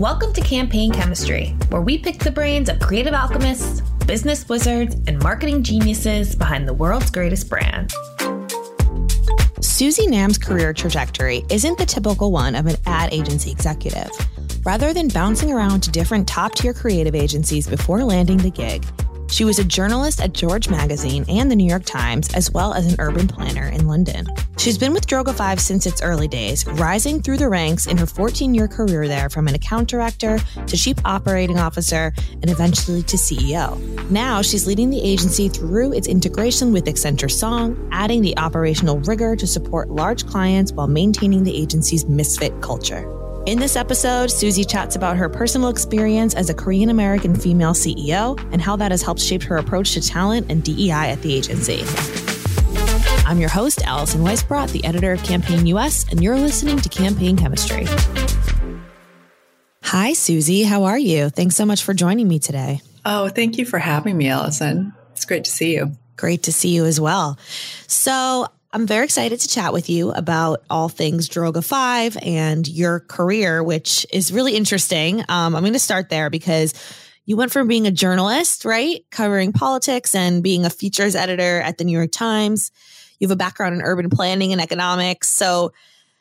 Welcome to Campaign Chemistry, where we pick the brains of creative alchemists, business wizards, and marketing geniuses behind the world's greatest brands. Susie Nam's career trajectory isn't the typical one of an ad agency executive. Rather than bouncing around to different top tier creative agencies before landing the gig, she was a journalist at George Magazine and the New York Times, as well as an urban planner in London. She's been with Droga5 since its early days, rising through the ranks in her 14 year career there from an account director to chief operating officer and eventually to CEO. Now she's leading the agency through its integration with Accenture Song, adding the operational rigor to support large clients while maintaining the agency's misfit culture. In this episode, Susie chats about her personal experience as a Korean American female CEO and how that has helped shape her approach to talent and DEI at the agency. I'm your host, Allison Weisbrot, the editor of Campaign US, and you're listening to Campaign Chemistry. Hi, Susie. How are you? Thanks so much for joining me today. Oh, thank you for having me, Allison. It's great to see you. Great to see you as well. So, I'm very excited to chat with you about all things Droga5 and your career, which is really interesting. Um, I'm going to start there because you went from being a journalist, right? Covering politics and being a features editor at the New York Times. You have a background in urban planning and economics. So,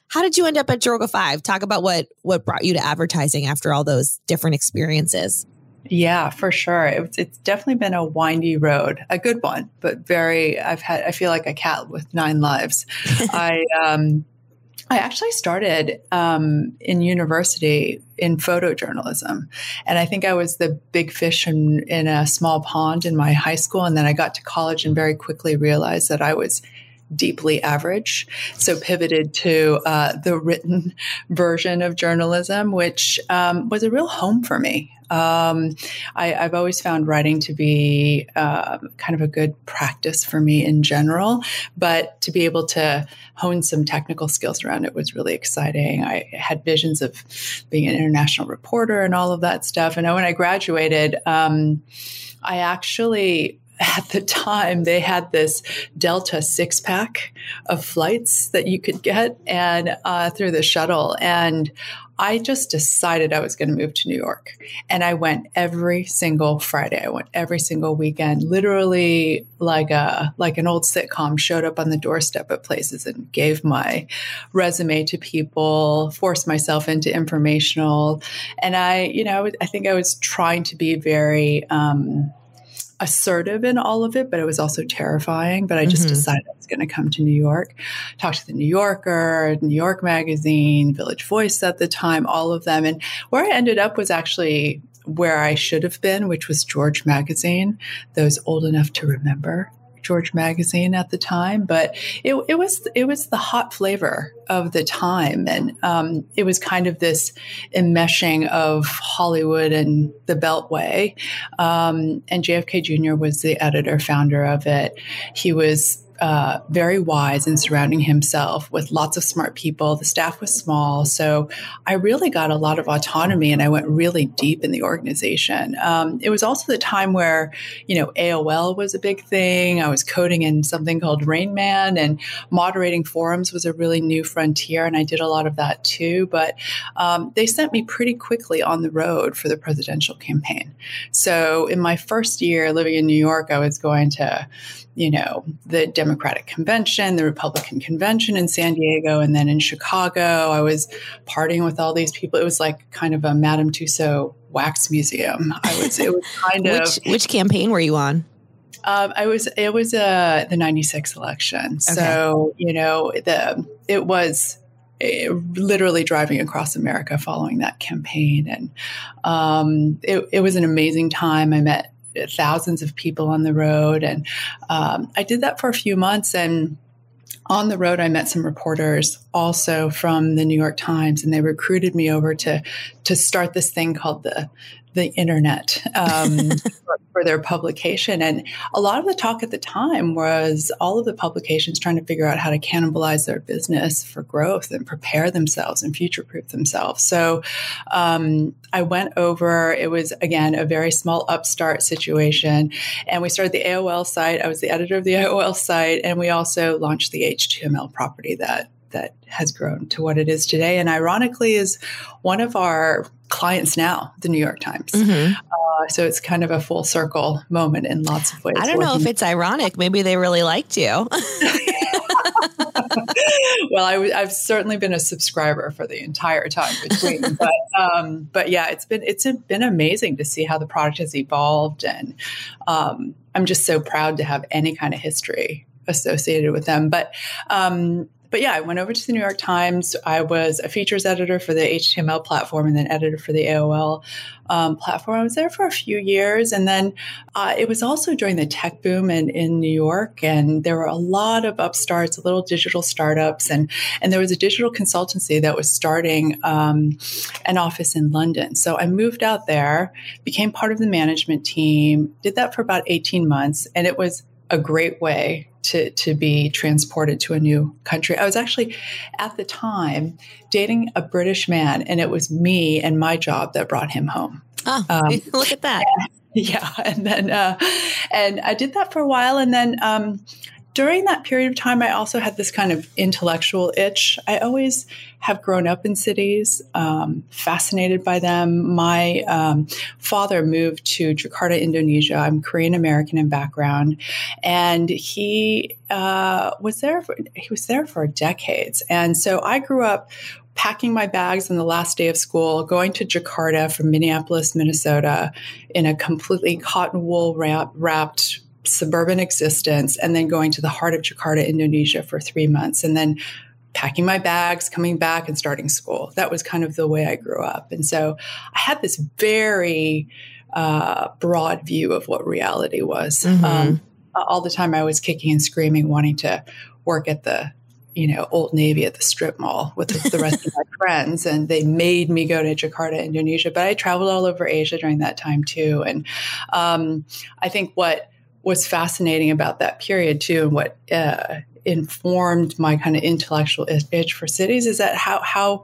how did you end up at Droga5? Talk about what what brought you to advertising after all those different experiences. Yeah, for sure. It's, it's definitely been a windy road, a good one, but very, I've had, I feel like a cat with nine lives. I, um, I actually started um, in university in photojournalism. And I think I was the big fish in, in a small pond in my high school. And then I got to college and very quickly realized that I was deeply average. So pivoted to uh, the written version of journalism, which um, was a real home for me. Um, I, have always found writing to be uh, kind of a good practice for me in general, but to be able to hone some technical skills around it was really exciting. I had visions of being an international reporter and all of that stuff. And when I graduated, um, I actually at the time they had this delta six pack of flights that you could get and uh, through the shuttle and i just decided i was going to move to new york. And i went every single friday. I went every single weekend. Literally like a like an old sitcom showed up on the doorstep at places and gave my resume to people forced myself into informational. And i you know i think i was trying to be very um, assertive in all of it, but it was also terrifying. But I just mm-hmm. decided I was going to come to New York, talk to the New Yorker, New York Magazine, Village Voice at the time, all of them. And where I ended up was actually where I should have been, which was George Magazine, those old enough to remember. George magazine at the time, but it, it was it was the hot flavor of the time, and um, it was kind of this enmeshing of Hollywood and the Beltway. Um, and JFK Jr. was the editor founder of it. He was uh, very wise in surrounding himself with lots of smart people. The staff was small, so I really got a lot of autonomy, and I went really deep in the organization. Um, it was also the time where you know AOL was a big thing. I was coding in something called Rain Man, and moderating forums was a really new frontier, and I did a lot of that too. But um, they sent me pretty quickly on the road for the presidential campaign. So in my first year living in New York, I was going to you know, the Democratic convention, the Republican convention in San Diego, and then in Chicago. I was partying with all these people. It was like kind of a Madame Tussauds wax museum. I was, it was kind of. which, which campaign were you on? Um, I was, it was uh, the 96 election. Okay. So, you know, the, it was, eh, literally driving across America following that campaign. And um, it, it, was an amazing time. I met thousands of people on the road. And um, I did that for a few months. And on the road, I met some reporters also from the New York Times, and they recruited me over to to start this thing called the the internet um, for, their publication. And a lot of the talk at the time was all of the publications trying to figure out how to cannibalize their business for growth and prepare themselves and future proof themselves. So um, I went over, it was again a very small upstart situation. And we started the AOL site. I was the editor of the AOL site. And we also launched the HTML property that that has grown to what it is today and ironically is one of our clients now, the New York Times. Mm-hmm. Uh, so it's kind of a full circle moment in lots of ways. I don't know if it's ironic. Maybe they really liked you. well, I, have certainly been a subscriber for the entire time between, but um, but yeah, it's been it's been amazing to see how the product has evolved, and um, I'm just so proud to have any kind of history associated with them. But um, but yeah, I went over to the New York Times. I was a features editor for the HTML platform and then editor for the AOL um, platform. I was there for a few years. And then uh, it was also during the tech boom in, in New York. And there were a lot of upstarts, little digital startups. And, and there was a digital consultancy that was starting um, an office in London. So I moved out there, became part of the management team, did that for about 18 months. And it was a great way to, to be transported to a new country. I was actually at the time dating a British man, and it was me and my job that brought him home. Oh, um, look at that. Yeah. And then, uh, and I did that for a while. And then, um, during that period of time, I also had this kind of intellectual itch. I always have grown up in cities, um, fascinated by them. My um, father moved to Jakarta, Indonesia. I'm Korean American in background, and he uh, was there. For, he was there for decades, and so I grew up packing my bags on the last day of school, going to Jakarta from Minneapolis, Minnesota, in a completely cotton wool wrap, wrapped suburban existence and then going to the heart of Jakarta, Indonesia for three months and then packing my bags, coming back and starting school. That was kind of the way I grew up. And so I had this very uh, broad view of what reality was. Mm-hmm. Um, all the time I was kicking and screaming, wanting to work at the you know, Old Navy at the strip mall with the, the rest of my friends. And they made me go to Jakarta, Indonesia. But I traveled all over Asia during that time too. And um, I think what was fascinating about that period too, and what uh, informed my kind of intellectual itch for cities is that how how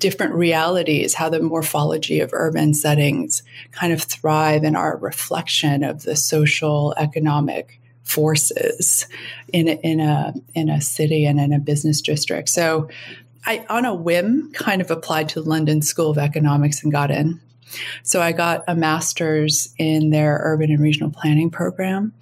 different realities, how the morphology of urban settings kind of thrive and are a reflection of the social, economic forces in a, in a in a city and in a business district. So, I on a whim kind of applied to London School of Economics and got in. So I got a master's in their urban and regional planning program.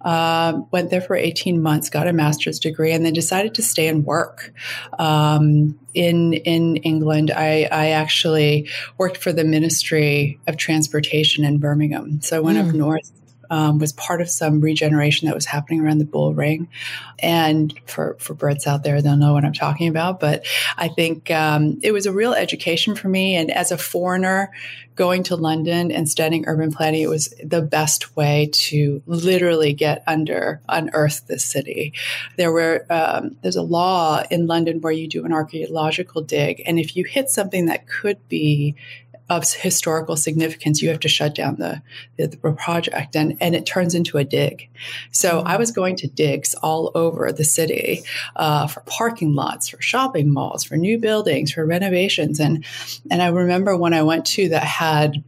Uh, went there for 18 months, got a master's degree, and then decided to stay and work. Um, in in England, I, I, actually worked for the Ministry of Transportation in Birmingham. So I went mm. up north um, was part of some regeneration that was happening around the bull ring. And for, for Brits out there, they'll know what I'm talking about. But I think um, it was a real education for me. And as a foreigner, going to London and studying urban planning, it was the best way to literally get under, unearth the city. There were, um, there's a law in London where you do an archaeological dig. And if you hit something that could be of historical significance, you have to shut down the, the, the, project and, and it turns into a dig. So mm-hmm. I was going to digs all over the city uh, for parking lots, for shopping malls, for new buildings, for renovations. And, and I remember when I went to that had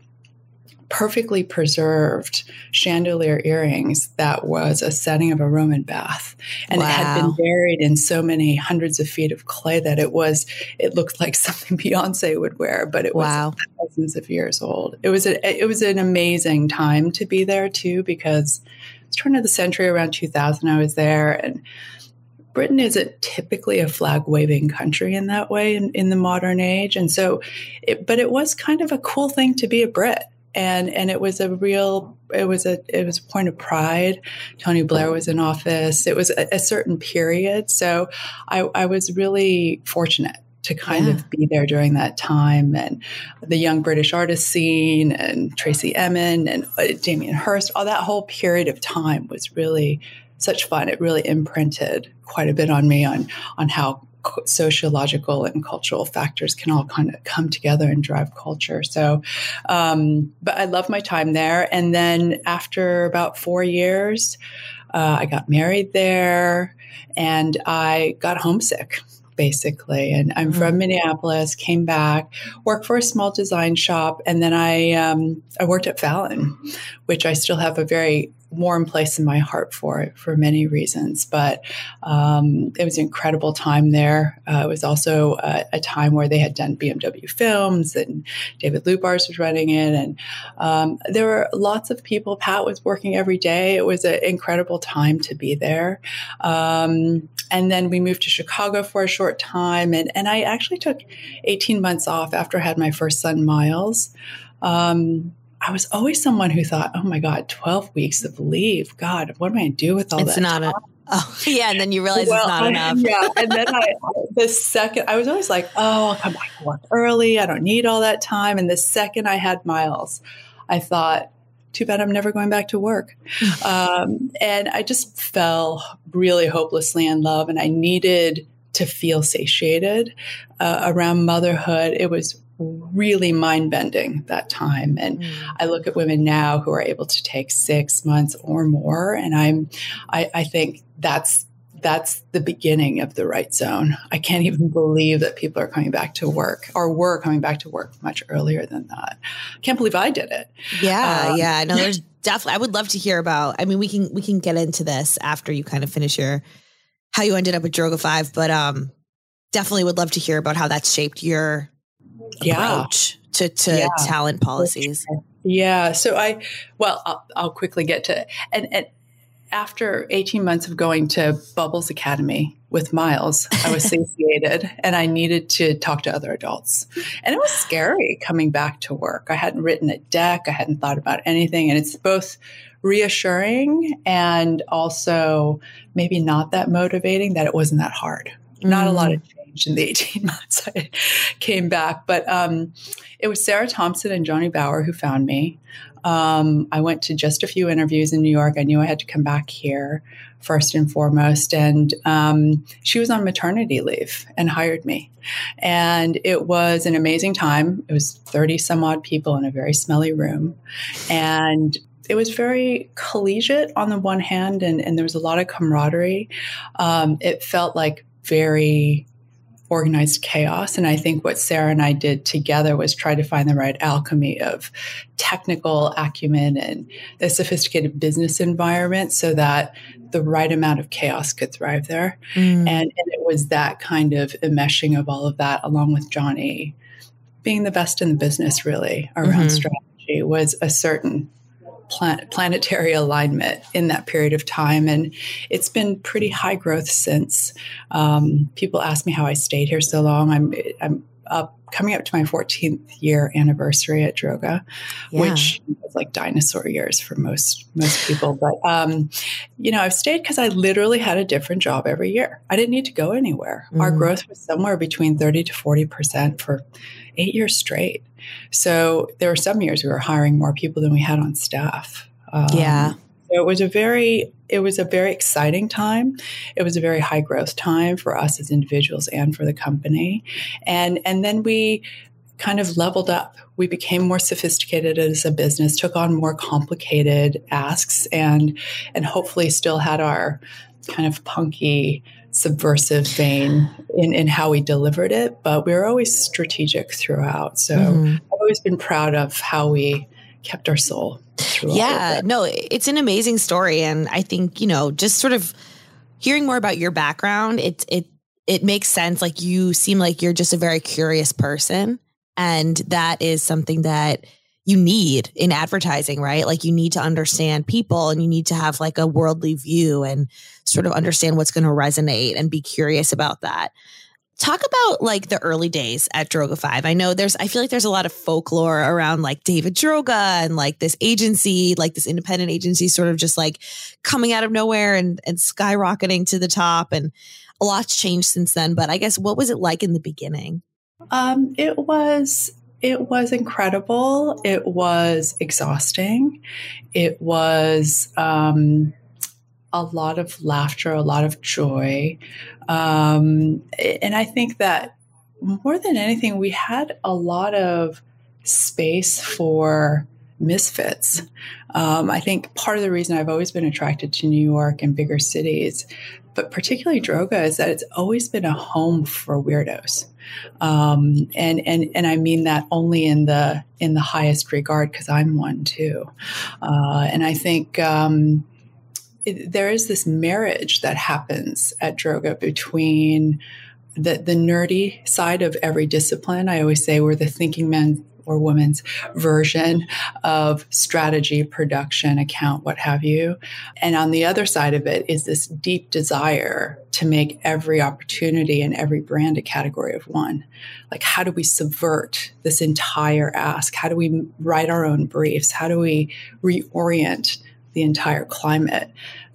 perfectly preserved chandelier earrings that was a setting of a Roman bath. And wow. it had been buried in so many hundreds of feet of clay that it was, it looked like something Beyonce would wear, but it was thousands of years old. It was, a, it was an amazing time to be there too, because it's turn of the century around 2000, I was there and Britain isn't typically a flag waving country in that way in, in the modern age. And so, it, but it was kind of a cool thing to be a Brit and and it was a real it was a it was a point of pride. Tony Blair was in office. It was a, a certain period, so I, I was really fortunate to kind yeah. of be there during that time and the young British artist scene and Tracey Emin and uh, Damien Hirst, all that whole period of time was really such fun. It really imprinted quite a bit on me on on how sociological and cultural factors can all kind of come together and drive culture. So, um, but I love my time there. And then after about four years, uh, I got married there and I got homesick basically. And I'm mm-hmm. from Minneapolis, came back, worked for a small design shop, and then I um, I worked at Fallon, which I still have a very warm place in my heart for it for many reasons. But um, it was an incredible time there. Uh, it was also a, a, time where they had done BMW films and David Lubars was running it. And um, there were lots of people. Pat was working every day. It was an incredible time to be there. Um, and then we moved to Chicago for a short time. And, and I actually took 18 months off after I had my first son, Miles. Um, I was always someone who thought, oh my God, 12 weeks of leave. God, what am I going to do with all it's that? It's not time? a, oh, yeah. And then you realize well, it's not I, enough. yeah. And then I, the second, I was always like, oh, I'll come back to work early. I don't need all that time. And the second I had Miles, I thought, too bad I'm never going back to work. um, and I just fell really hopelessly in love and I needed to feel satiated uh, around motherhood. It was really mind bending that time. And mm. I look at women now who are able to take six months or more. And I'm, I, I think that's, that's the beginning of the right zone. I can't even believe that people are coming back to work or were coming back to work much earlier than that. Can't believe I did it. Yeah. Um, yeah. No, there's definitely, I would love to hear about, I mean, we can, we can get into this after you kind of finish your, how you ended up with Droga 5, but, um, definitely would love to hear about how that shaped your yeah. to, to yeah. talent policies. Yeah. So I, well, I'll, I'll quickly get to, and, and after 18 months of going to Bubbles Academy with Miles, I was satiated and I needed to talk to other adults. And it was scary coming back to work. I hadn't written a deck, I hadn't thought about anything. And it's both reassuring and also maybe not that motivating that it wasn't that hard. Not a lot mm. of in the 18 months I came back. But um, it was Sarah Thompson and Jonny Bauer who found me. Um, I went to just a few interviews in New York. I knew I had to come back here first and foremost. And um, she was on maternity leave and hired me. And it was an amazing time. It was 30 some odd people in a very smelly room. And it was very collegiate on the one hand, and, and there was a lot of camaraderie. Um, it felt like very organized chaos. And I think what Sarah and I did together was try to find the right alchemy of technical acumen and the sophisticated business environment so that the right amount of chaos could thrive there. Mm. And, and it was that kind of enmeshing of all of that, along with Jonny being the best in the business, really, around mm-hmm. strategy, was a certain plan- planetary alignment in that period of time. And it's been pretty high growth since. Um, people ask me how I stayed here so long. I'm, I'm up coming up to my 14th year anniversary at Droga, yeah. which is like dinosaur years for most most people. But um, you know, I've stayed because I literally had a different job every year. I didn't need to go anywhere. Mm. Our growth was somewhere between 30 to 40 percent for eight years straight. So there were some years we were hiring more people than we had on staff. Um, yeah. So it was a very it was a very exciting time. It was a very high growth time for us as individuals and for the company. And and then we kind of leveled up. We became more sophisticated as a business, took on more complicated asks and and hopefully still had our kind of punky subversive vein in, in how we delivered it, but we were always strategic throughout. So mm-hmm. I've always been proud of how we kept our soul. Yeah, no, it's an amazing story. And I think, you know, just sort of hearing more about your background, it, it, it makes sense. Like you seem like you're just a very curious person. And that is something that you need in advertising, right? Like you need to understand people and you need to have like a worldly view and sort of understand what's going to resonate and be curious about that. Talk about like the early days at Droga5. I know there's, I feel like there's a lot of folklore around like David Droga and like this agency, like this independent agency sort of just like coming out of nowhere and, and skyrocketing to the top. And a lot's changed since then. But I guess what was it like in the beginning? Um, it was it was incredible. It was exhausting. It was um, a lot of laughter, a lot of joy. Um, and I think that more than anything, we had a lot of space for misfits. Um, I think part of the reason I've always been attracted to New York and bigger cities but particularly Droga, is that it's always been a home for weirdos. Um, and and and I mean that only in the in the highest regard because I'm one too, uh, and I think um, it, there is this marriage that happens at Droga between the the nerdy side of every discipline. I always say we're the thinking men or woman's version of strategy, production, account, what have you. And on the other side of it is this deep desire to make every opportunity and every brand a category of one. Like, how do we subvert this entire ask? How do we write our own briefs? How do we reorient the entire climate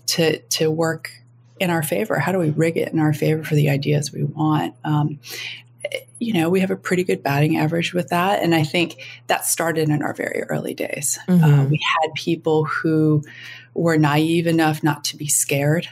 to, to work in our favor? How do we rig it in our favor for the ideas we want? Um, you know, we have a pretty good batting average with that. And I think that started in our very early days. Mm-hmm. Uh, we had people who were naive enough not to be scared.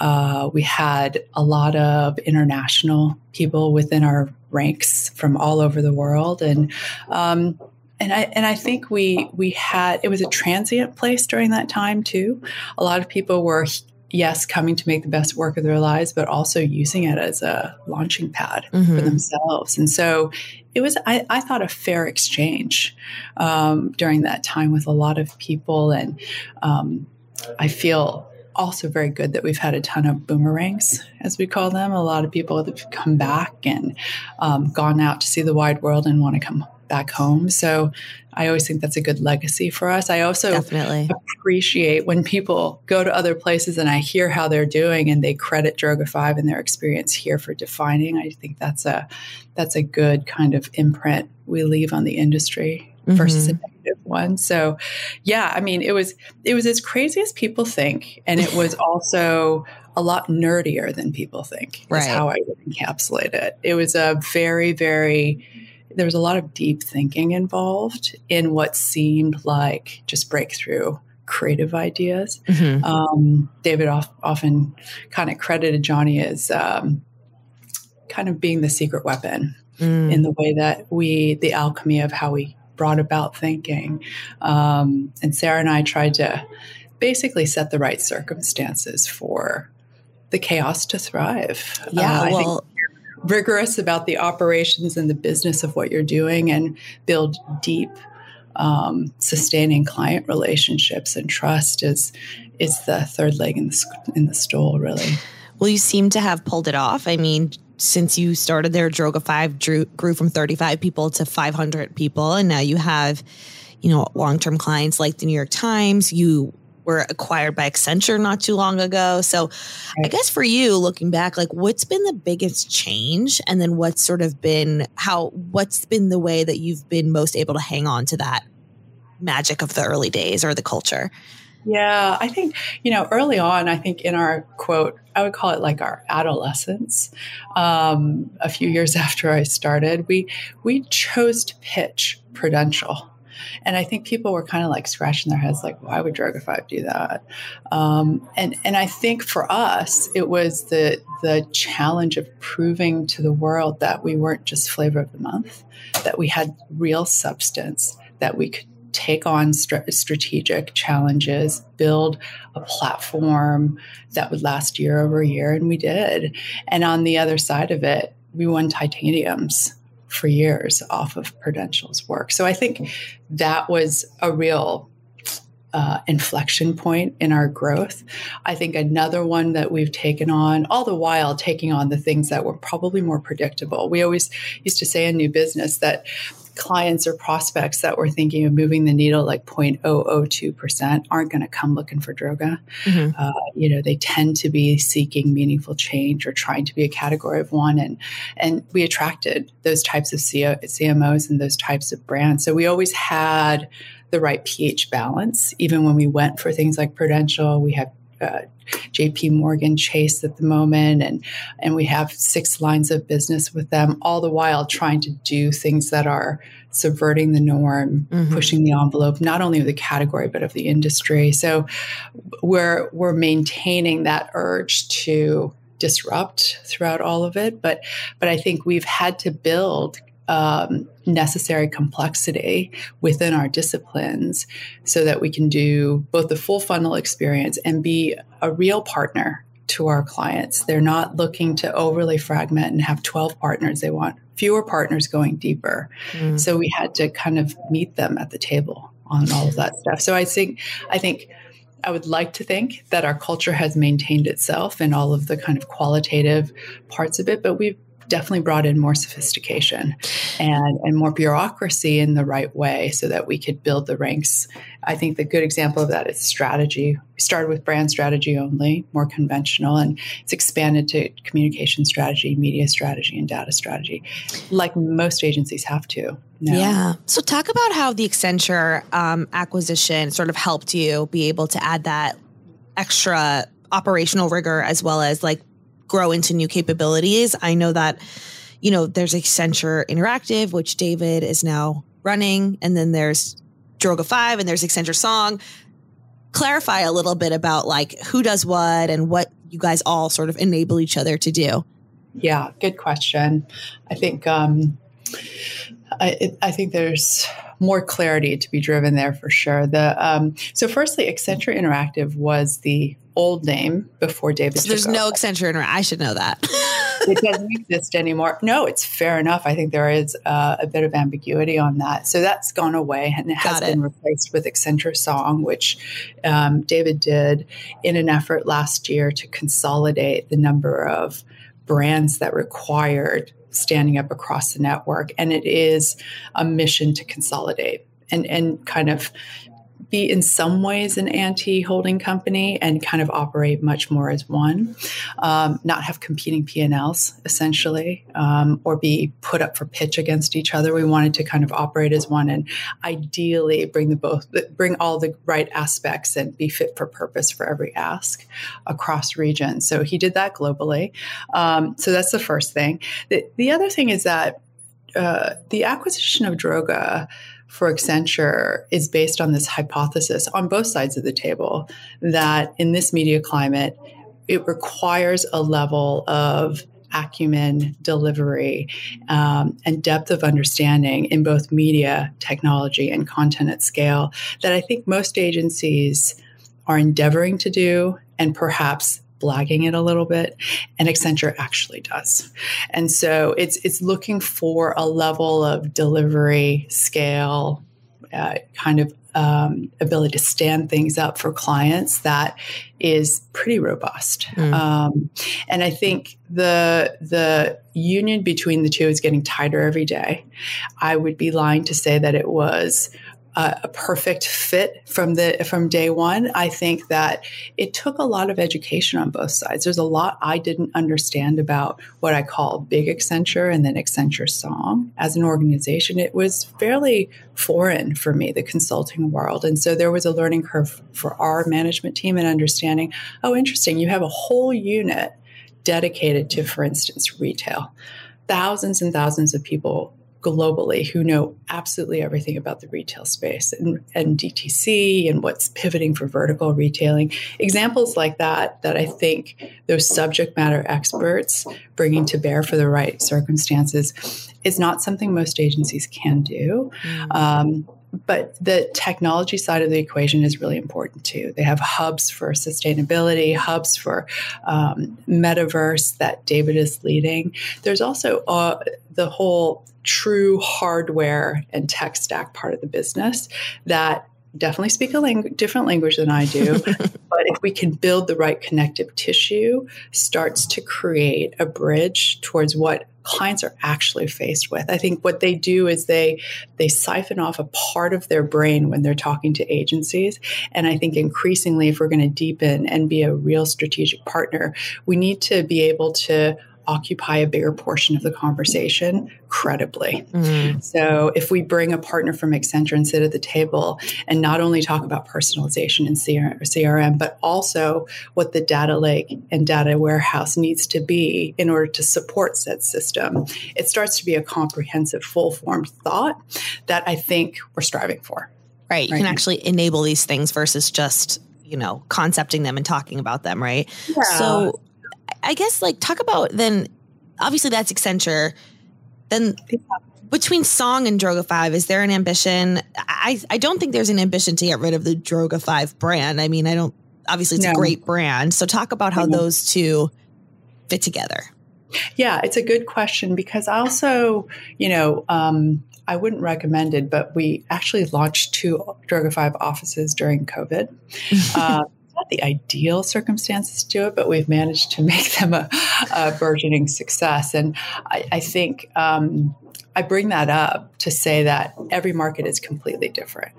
Uh, we had a lot of international people within our ranks from all over the world. And, um, and I and I think we we had it was a transient place during that time too. A lot of people were yes, coming to make the best work of their lives, but also using it as a launching pad mm-hmm. for themselves. And so it was, I, I thought, a fair exchange um, during that time with a lot of people. And um, I feel also very good that we've had a ton of boomerangs, as we call them. A lot of people that have come back and um, gone out to see the wide world and want to come back home. So I always think that's a good legacy for us. I also Definitely. appreciate when people go to other places and I hear how they're doing and they credit Droga5 and their experience here for defining. I think that's a that's a good kind of imprint we leave on the industry mm-hmm. versus a negative one. So yeah, I mean it was it was as crazy as people think and it was also a lot nerdier than people think. Right. Is how I would encapsulate it. It was a very, very there was a lot of deep thinking involved in what seemed like just breakthrough creative ideas. Mm-hmm. Um, David off, often kind of credited Jonny as um, kind of being the secret weapon mm. in the way that we, the alchemy of how we brought about thinking. Um, and Sarah and I tried to basically set the right circumstances for the chaos to thrive. Yeah, uh, well, rigorous about the operations and the business of what you're doing and build deep um, sustaining client relationships and trust is is the third leg in the in the stool really. Well you seem to have pulled it off. I mean since you started there droga 5 drew, grew from 35 people to 500 people. And now you have you know long-term clients like the new york times. You were acquired by Accenture not too long ago. So right. I guess for you looking back, like what's been the biggest change? And then what's sort of been how, what's been the way that you've been most able to hang on to that magic of the early days or the culture? Yeah, I think, you know, early on, I think in our quote, I would call it like our adolescence. Um, a few years after I started, we we chose to pitch Prudential and I think people were kind of like scratching their heads, like, why would Droga5 do that? Um, and, and I think for us, it was the, the challenge of proving to the world that we weren't just flavor of the month, that we had real substance, that we could take on st- strategic challenges, build a platform that would last year over year, and we did. And on the other side of it, we won titaniums for years off of Prudential's work. So I think that was a real uh, inflection point in our growth. I think another one that we've taken on, all the while taking on the things that were probably more predictable. We always used to say in new business that clients or prospects that were thinking of moving the needle like 0.002% aren't going to come looking for droga. Mm-hmm. Uh, you know, they tend to be seeking meaningful change or trying to be a category of one. And, and we attracted those types of CMOs and those types of brands. So we always had the right pH balance. Even when we went for things like Prudential, we had uh, JP Morgan Chase at the moment, and and we have six lines of business with them, all the while trying to do things that are subverting the norm, mm-hmm. pushing the envelope, not only of the category but of the industry. So we're we're maintaining that urge to disrupt throughout all of it, but but I think we've had to build um, necessary complexity within our disciplines so that we can do both the full funnel experience and be a real partner to our clients. They're not looking to overly fragment and have 12 partners. They want fewer partners going deeper. Mm. So we had to kind of meet them at the table on all of that stuff. So I think I think I would like to think that our culture has maintained itself in all of the kind of qualitative parts of it, but we've definitely brought in more sophistication and, and more bureaucracy in the right way so that we could build the ranks. I think the good example of that is strategy. We started with brand strategy only, more conventional, and it's expanded to communication strategy, media strategy, and data strategy, like most agencies have to. Now. Yeah. So, talk about how the Accenture um, acquisition sort of helped you be able to add that extra operational rigor as well as like grow into new capabilities. I know that, you know, there's Accenture Interactive, which David is now running, and then there's Droga 5 and there's Accenture Song. Clarify a little bit about like who does what and what you guys all sort of enable each other to do. Yeah, good question. I think um, I, I think there's more clarity to be driven there for sure. The um, so firstly, Accenture Interactive was the old name before David. So there's no Accenture Interactive. I should know that. it doesn't exist anymore. No, it's fair enough. I think there is uh, a bit of ambiguity on that. So that's gone away and it has it. been replaced with Accenture Song, which um, David did in an effort last year to consolidate the number of brands that required standing up across the network. And it is a mission to consolidate and, and kind of be in some ways an anti-holding company and kind of operate much more as one, um, not have competing P&Ls essentially, um, or be put up for pitch against each other. We wanted to kind of operate as one and ideally bring the both, bring all the right aspects and be fit for purpose for every ask across regions. So he did that globally. Um, so that's the first thing. The, the other thing is that uh, the acquisition of Droga for Accenture is based on this hypothesis on both sides of the table that in this media climate, it requires a level of acumen, delivery, um, and depth of understanding in both media, technology, and content at scale that I think most agencies are endeavoring to do and perhaps blagging it a little bit, and Accenture actually does. And so it's it's looking for a level of delivery, scale, uh, kind of um, ability to stand things up for clients that is pretty robust. Mm. Um, and I think the the union between the two is getting tighter every day. I would be lying to say that it was a perfect fit from the from day one. I think that it took a lot of education on both sides. There's a lot I didn't understand about what I call big Accenture and then Accenture Song as an organization. It was fairly foreign for me, the consulting world, and so there was a learning curve for our management team and understanding. Oh, interesting! You have a whole unit dedicated to, for instance, retail. Thousands and thousands of people globally who know absolutely everything about the retail space and, and DTC and what's pivoting for vertical retailing. Examples like that, that I think those subject matter experts bringing to bear for the right circumstances is not something most agencies can do. Mm. Um, but the technology side of the equation is really important too. They have hubs for sustainability, hubs for um, metaverse that David is leading. There's also uh, the whole true hardware and tech stack part of the business that definitely speak a lang- different language than I do. but if we can build the right connective tissue, starts to create a bridge towards what clients are actually faced with. I think what they do is they they siphon off a part of their brain when they're talking to agencies. And I think increasingly, if we're going to deepen and be a real strategic partner, we need to be able to occupy a bigger portion of the conversation credibly. Mm-hmm. So if we bring a partner from Accenture and sit at the table and not only talk about personalization and CRM, but also what the data lake and data warehouse needs to be in order to support said system, it starts to be a comprehensive, full formed thought that I think we're striving for. Right. You right can actually enable these things versus just, you know, concepting them and talking about them, right? Yeah. So I guess like talk about then obviously that's Accenture. Then between Song and Droga5, is there an ambition? I, I don't think there's an ambition to get rid of the Droga5 brand. I mean, I don't obviously it's no. a great brand. So talk about how mm-hmm. those two fit together. Yeah, it's a good question because I also, you know, um, I wouldn't recommend it, but we actually launched two Droga 5 offices during COVID. uh, not the ideal circumstances to do it, but we've managed to make them a, a burgeoning success. And I, I think um, I bring that up to say that every market is completely different.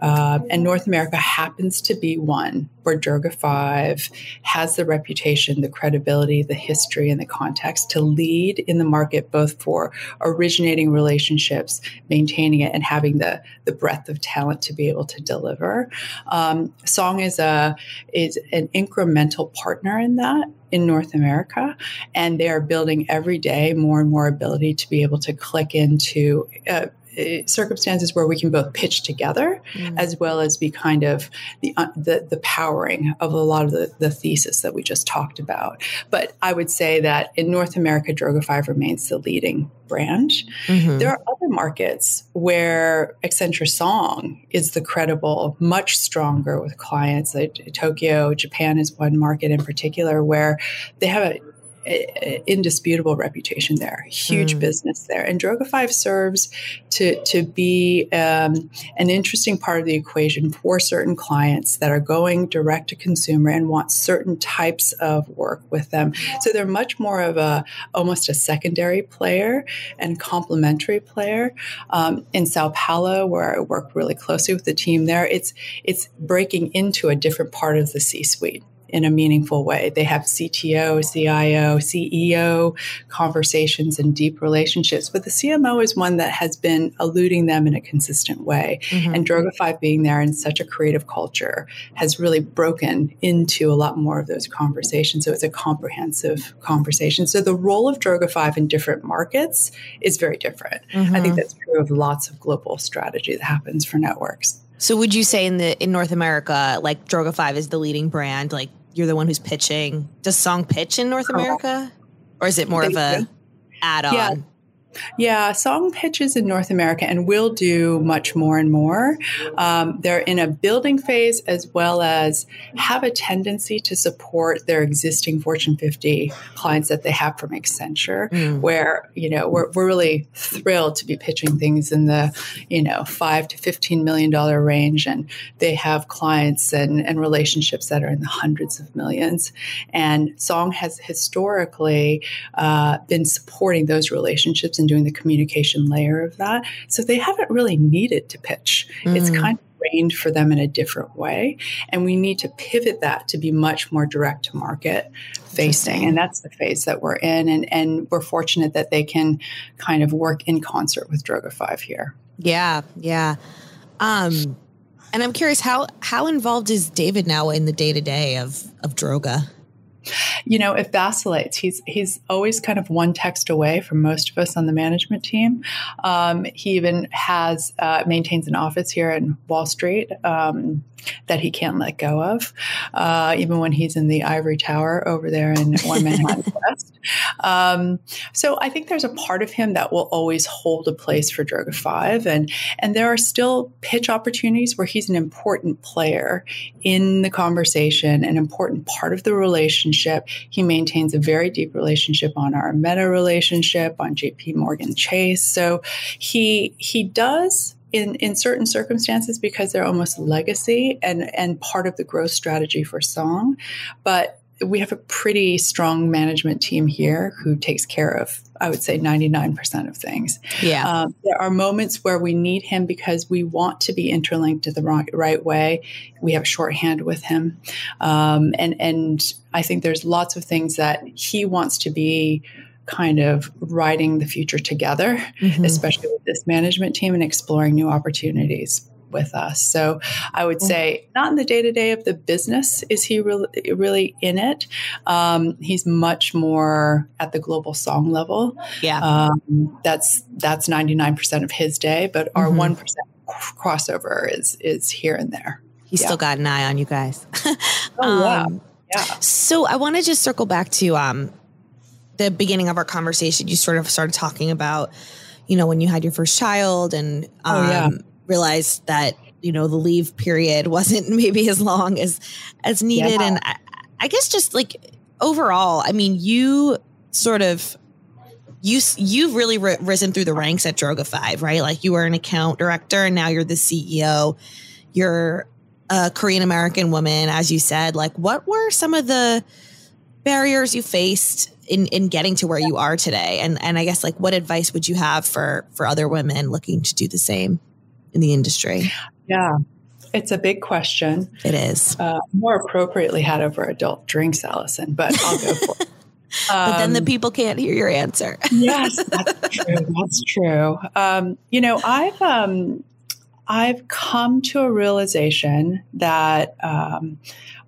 Uh, and North America happens to be one where Droga5 has the reputation, the credibility, the history, and the context to lead in the market, both for originating relationships, maintaining it, and having the, the breadth of talent to be able to deliver. Um, Song is, a, is an incremental partner in that in North America, and they are building every day more and more ability to be able to click into uh, circumstances where we can both pitch together mm. as well as be kind of the, uh, the, the powering of a lot of the, the thesis that we just talked about. But I would say that in North America, Droga5 remains the leading brand. Mm-hmm. There are other markets where Accenture Song is the credible, much stronger with clients. Like Tokyo, Japan is one market in particular where they have a indisputable reputation there, huge mm. business there. And Droga5 serves to, to be um, an interesting part of the equation for certain clients that are going direct to consumer and want certain types of work with them. So they're much more of a almost a secondary player and complementary player. Um, in Sao Paulo, where I work really closely with the team there, it's it's breaking into a different part of the C-suite in a meaningful way. They have CTO, CIO, CEO conversations and deep relationships, but the CMO is one that has been eluding them in a consistent way. Mm-hmm. And Droga5 being there in such a creative culture has really broken into a lot more of those conversations. So it's a comprehensive conversation. So the role of Droga5 in different markets is very different. Mm-hmm. I think mm-hmm. that's true of lots of global strategy that happens for networks. So would you say in the in North America, like Droga Five is the leading brand, like you're the one who's pitching? Does Song pitch in North America, or is it more of a add on? Yeah. Yeah, song pitches in North America and will do much more and more. Um, they're in a building phase as well as have a tendency to support their existing Fortune 50 clients that they have from Accenture, mm. where, you know, we're, we're really thrilled to be pitching things in the, you know, five to $15 million range. And they have clients and, and relationships that are in the hundreds of millions. And Song has historically uh, been supporting those relationships and doing the communication layer of that. So they haven't really needed to pitch. Mm. It's kind of trained for them in a different way. And we need to pivot that to be much more direct to market facing. And that's the phase that we're in. And, and we're fortunate that they can kind of work in concert with Droga5 here. Yeah, yeah. Um, and I'm curious how how involved is David now in the day to day of of Droga? You know, it vacillates. He's he's always kind of one text away from most of us on the management team. Um, he even has uh, maintains an office here in Wall Street um, that he can't let go of, uh, even when he's in the ivory tower over there in One Manhattan West. Um, so I think there's a part of him that will always hold a place for Droga Five, and and there are still pitch opportunities where he's an important player in the conversation, an important part of the relationship. He maintains a very deep relationship on our Meta relationship, on JP Morgan Chase. So he he does in, in certain circumstances because they're almost legacy and, and part of the growth strategy for Song. But we have a pretty strong management team here who takes care of, I would say, 99% of things. Yeah. Um, there are moments where we need him because we want to be interlinked in the right, right way. We have shorthand with him. Um, and, and I think there's lots of things that he wants to be kind of writing the future together, mm-hmm. especially with this management team and exploring new opportunities with us. So I would say not in the day to day of the business is he really, really in it. Um, he's much more at the global song level. Yeah, um, that's that's ninety nine percent of his day, but our mm-hmm. one mm-hmm. crossover is is here and there. He's yeah. still got an eye on you guys. oh wow. Um, yeah. So I want to just circle back to um, the beginning of our conversation, you sort of started talking about, you know, when you had your first child and um, oh, yeah. Um, realized that you know the leave period wasn't maybe as long as as needed yeah. and I, I guess just like overall i mean you sort of you you've really ri- risen through the ranks at Droga5 right like you were an account director and now you're the ceo you're a korean american woman as you said like what were some of the barriers you faced in in getting to where you are today and and i guess like what advice would you have for for other women looking to do the same in the industry yeah it's a big question. It is. Uh, more appropriately had over adult drinks, Allison, but I'll go for it. Um, but then the um, people can't hear your answer. yes, that's true. That's true. Um, you know, I've um, I've come to a realization that um,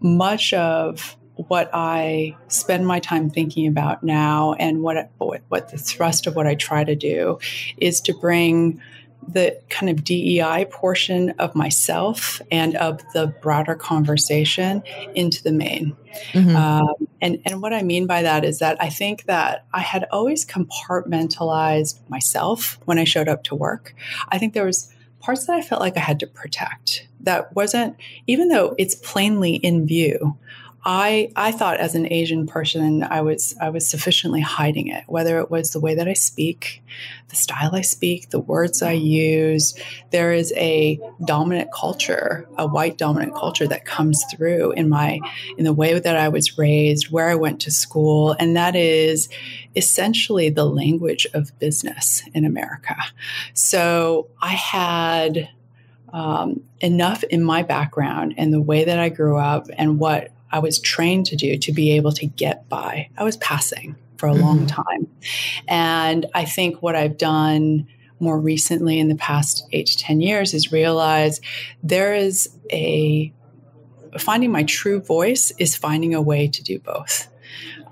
much of what I spend my time thinking about now, and what what the thrust of what I try to do, is to bring the kind of DEI portion of myself and of the broader conversation into the main. Mm-hmm. Um, and, and what I mean by that is that I think that I had always compartmentalized myself when I showed up to work. I think there was parts that I felt like I had to protect that wasn't, even though it's plainly in view, I I thought as an Asian person I was I was sufficiently hiding it, whether it was the way that I speak, the style I speak, the words I use. There is a dominant culture, a white dominant culture that comes through in my in the way that I was raised, where I went to school, and that is essentially the language of business in America. So I had um, enough in my background and the way that I grew up and what I was trained to do to be able to get by. I was passing for a mm-hmm. long time. And I think what I've done more recently in the past eight to 10 years is realize there is a finding my true voice is finding a way to do both.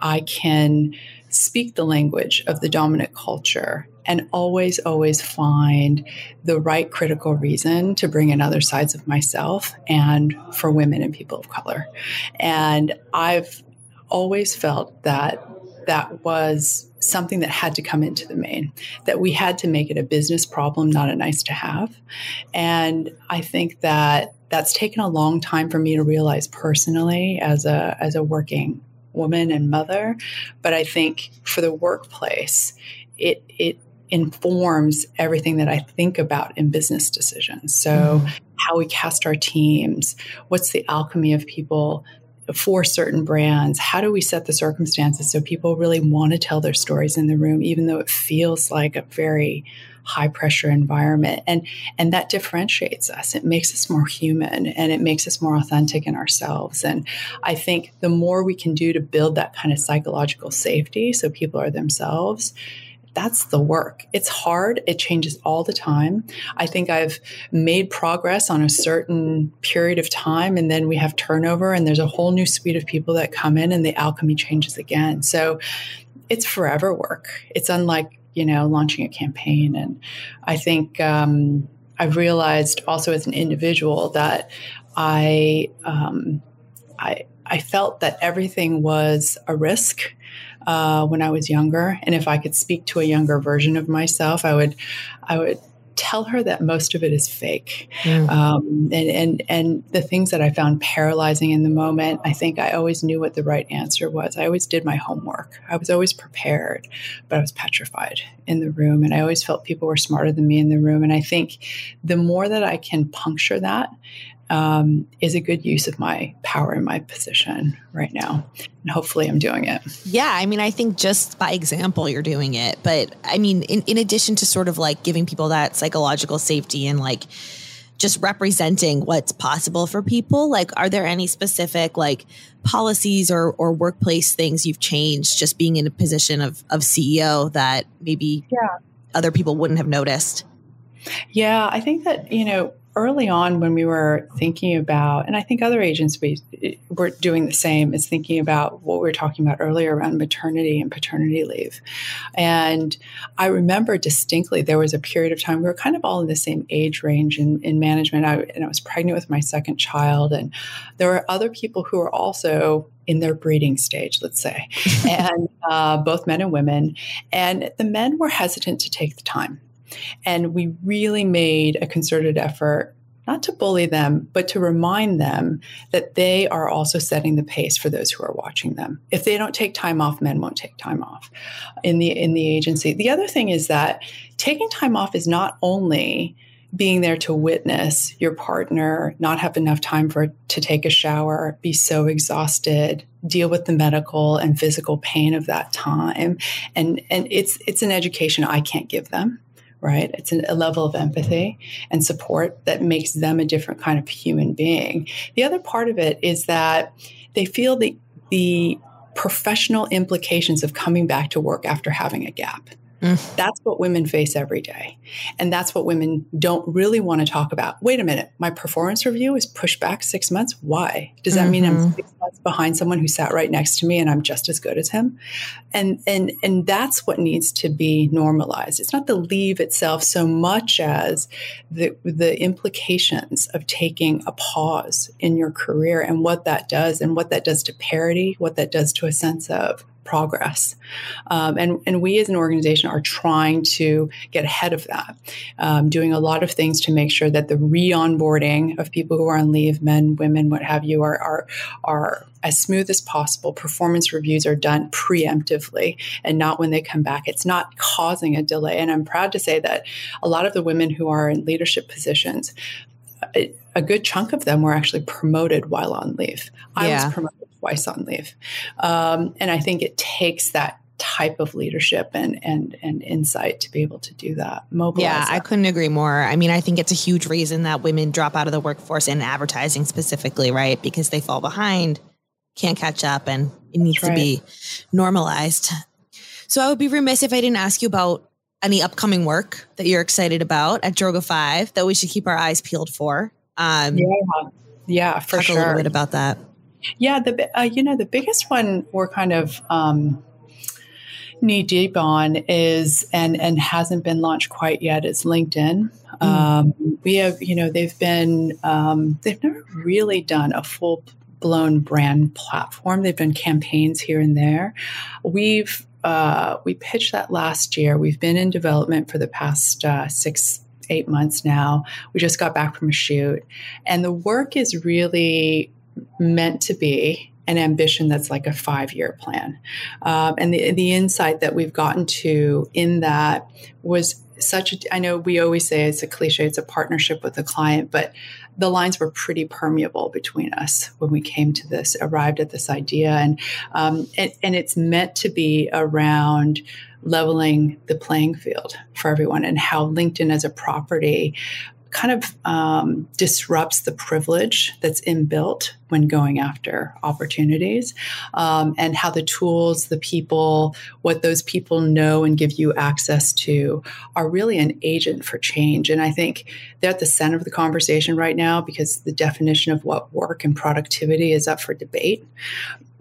I can speak the language of the dominant culture and always, always find the right critical reason to bring in other sides of myself and for women and people of color. And I've always felt that that was something that had to come into the main, that we had to make it a business problem, not a nice to have. And I think that that's taken a long time for me to realize personally as a as a working woman and mother. But I think for the workplace, it it informs everything that I think about in business decisions. So, mm. how we cast our teams, what's the alchemy of people for certain brands? How do we set the circumstances so people really want to tell their stories in the room, even though it feels like a very high pressure environment and and that differentiates us it makes us more human and it makes us more authentic in ourselves and i think the more we can do to build that kind of psychological safety so people are themselves that's the work. It's hard. It changes all the time. I think I've made progress on a certain period of time, and then we have turnover, and there's a whole new suite of people that come in, and the alchemy changes again. So it's forever work. It's unlike, you know, launching a campaign. And I think um, I've realized also as an individual that I, um, I, I felt that everything was a risk uh, when I was younger, and if I could speak to a younger version of myself, I would, I would tell her that most of it is fake. Mm. Um, and, and, and the things that I found paralyzing in the moment, I think I always knew what the right answer was. I always did my homework. I was always prepared, but I was petrified in the room. And I always felt people were smarter than me in the room. And I think the more that I can puncture that um, is a good use of my power and my position right now. And hopefully I'm doing it. Yeah. I mean, I think just by example, you're doing it. But I mean, in, in addition to sort of like giving people that psychological safety and like, just representing what's possible for people like are there any specific like policies or or workplace things you've changed just being in a position of of ceo that maybe yeah. other people wouldn't have noticed yeah i think that you know early on when we were thinking about, and I think other agents we, were doing the same, is thinking about what we were talking about earlier around maternity and paternity leave. And I remember distinctly there was a period of time we were kind of all in the same age range in, in management. I, and I was pregnant with my second child, and there were other people who were also in their breeding stage, let's say, and uh, both men and women. And the men were hesitant to take the time and we really made a concerted effort not to bully them, but to remind them that they are also setting the pace for those who are watching them. If they don't take time off, men won't take time off in the in the agency. The other thing is that taking time off is not only being there to witness your partner not have enough time for to take a shower, be so exhausted, deal with the medical and physical pain of that time. And and it's it's an education I can't give them right? It's an, a level of empathy and support that makes them a different kind of human being. The other part of it is that they feel the the professional implications of coming back to work after having a gap. Mm. That's what women face every day. And that's what women don't really want to talk about. Wait a minute, my performance review is pushed back six months. Why? Does that mm-hmm. mean I'm mm-hmm. six months behind someone who sat right next to me and I'm just as good as him? And and and that's what needs to be normalized. It's not the leave itself so much as the the implications of taking a pause in your career and what that does and what that does to parity, what that does to a sense of progress. Um, and, and we as an organization are trying to get ahead of that, um, doing a lot of things to make sure that the re onboarding of people who are on leave, men, women, what have you, are, are, are as smooth as possible. Performance reviews are done preemptively and not when they come back. It's not causing a delay. And I'm proud to say that a lot of the women who are in leadership positions, a, good chunk of them were actually promoted while on leave. I yeah. was promoted twice on leave. Um, and I think it takes that type of leadership and and and insight to be able to do that mobilize yeah that. i couldn't agree more. I mean i think it's a huge reason that women drop out of the workforce in advertising specifically right? Because they fall behind can't catch up and it needs right. to be normalized. So i would be remiss if i didn't ask you about any upcoming work that you're excited about at Droga5 that we should keep our eyes peeled for. Um yeah. Yeah for talk sure a little bit about that yeah, the uh, you know the biggest one we're kind of um, knee deep on is and and hasn't been launched quite yet is LinkedIn. Mm. Um, we have you know they've been um, they've never really done a full blown brand platform. They've done campaigns here and there. We've uh, we pitched that last year. We've been in development for the past uh, six eight months now. We just got back from a shoot, and the work is really meant to be an ambition that's like a five year plan. Um, and the, the insight that we've gotten to in that was such a, I know we always say it's a cliche, it's a partnership with the client, but the lines were pretty permeable between us when we came to this, arrived at this idea. And, um, and, and it's meant to be around leveling the playing field for everyone and how LinkedIn as a property kind of um, disrupts the privilege that's inbuilt when going after opportunities um, and how the tools, the people, what those people know and give you access to are really an agent for change. And I think they're at the center of the conversation right now because the definition of what work and productivity is up for debate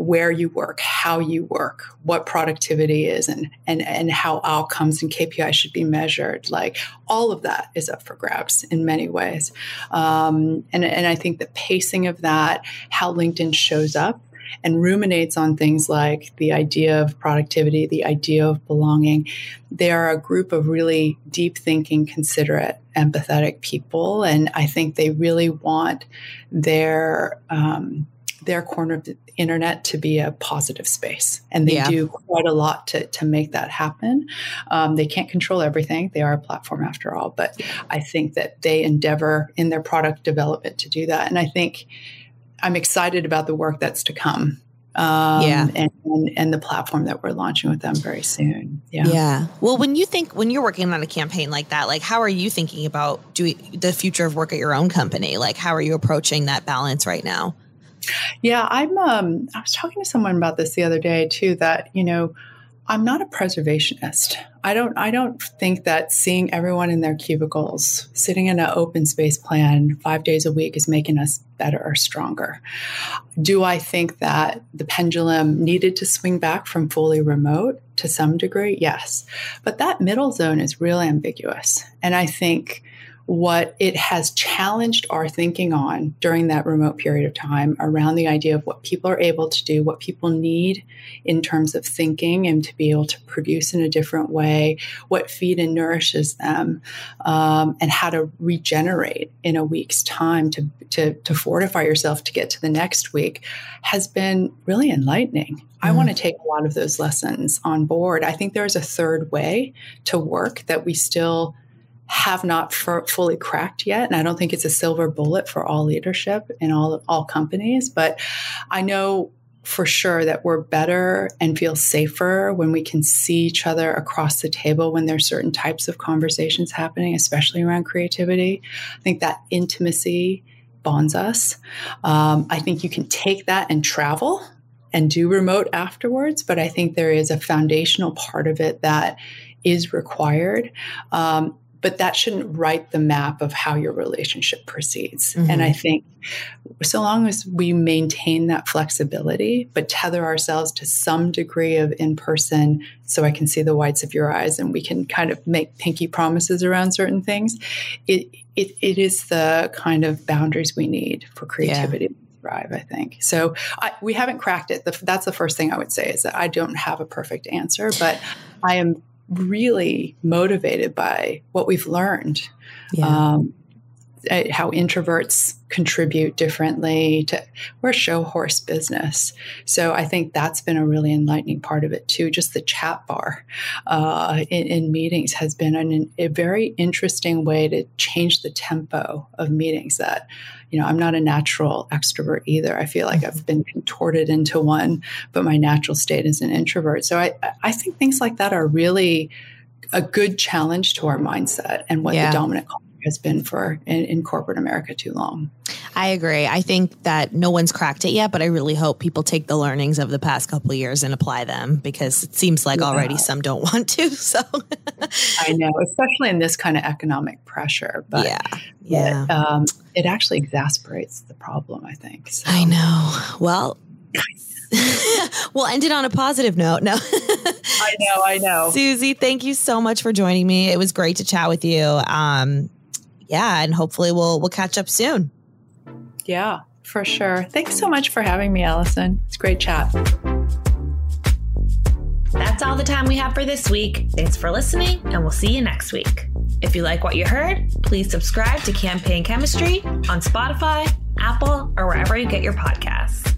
where you work, how you work, what productivity is, and and and how outcomes and KPIs should be measured. Like all of that is up for grabs in many ways. Um, and and I think the pacing of that, how LinkedIn shows up and ruminates on things like the idea of productivity, the idea of belonging. They are a group of really deep thinking, considerate, empathetic people, and I think they really want their um, their corner of the internet to be a positive space. And they yeah. do quite a lot to, to make that happen. Um, they can't control everything. They are a platform after all. But I think that they endeavor in their product development to do that. And I think I'm excited about the work that's to come. Um, yeah. And, and, and, the platform that we're launching with them very soon. Yeah. Yeah. Well, when you think, when you're working on a campaign like that, like how are you thinking about doing the future of work at your own company? Like how are you approaching that balance right now? Yeah, I'm. Um, I was talking to someone about this the other day too. That you know, I'm not a preservationist. I don't. I don't think that seeing everyone in their cubicles, sitting in an open space plan five days a week, is making us better or stronger. Do I think that the pendulum needed to swing back from fully remote to some degree? Yes, but that middle zone is real ambiguous, and I think what it has challenged our thinking on during that remote period of time around the idea of what people are able to do, what people need in terms of thinking and to be able to produce in a different way, what feed and nourishes them, um, and how to regenerate in a week's time to, to, to fortify yourself to get to the next week has been really enlightening. I want to mm. take a lot of those lessons on board. I think there's a third way to work that we still have not fully cracked yet and i don't think it's a silver bullet for all leadership in all all companies but i know for sure that we're better and feel safer when we can see each other across the table when there's certain types of conversations happening especially around creativity. I think that intimacy bonds us. Um, i think you can take that and travel and do remote afterwards but i think there is a foundational part of it that is required. Um, but that shouldn't write the map of how your relationship proceeds. Mm-hmm. And I think so long as we maintain that flexibility, but tether ourselves to some degree of in person so I can see the whites of your eyes and we can kind of make pinky promises around certain things, it, it, it is the kind of boundaries we need for creativity. Yeah thrive, I think. So I, we haven't cracked it. The, that's the first thing I would say is that I don't have a perfect answer, but I am really motivated by what we've learned. Yeah. Um, eh, how introverts contribute differently to we're a show horse business so i think that's been a really enlightening part of it too just the chat bar uh, in, in, meetings has been an, a very interesting way to change the tempo of meetings that you know i'm not a natural extrovert either i feel like mm-hmm. i've been contorted into one but my natural state is an introvert so i i think things like that are really a good challenge to our mindset and what yeah. the dominant culture has been for in, in, corporate America too long. I agree. I think that no one's cracked it yet, but I really hope people take the learnings of the past couple of years and apply them because it seems like yeah. already some don't want to. So I know, especially in this kind of economic pressure. But yeah, yeah, um, it actually exasperates the problem. I think. So. I know. Well. we'll end it on a positive note. No. I know, I know. Susie, thank you so much for joining me. It was great to chat with you. Um, yeah, and hopefully we'll we'll catch up soon. Yeah, for sure. Thanks so much for having me, Allison. It's great chat. That's all the time we have for this week. Thanks for listening, and we'll see you next week. If you like what you heard, please subscribe to Campaign Chemistry on Spotify, Apple, or wherever you get your podcasts.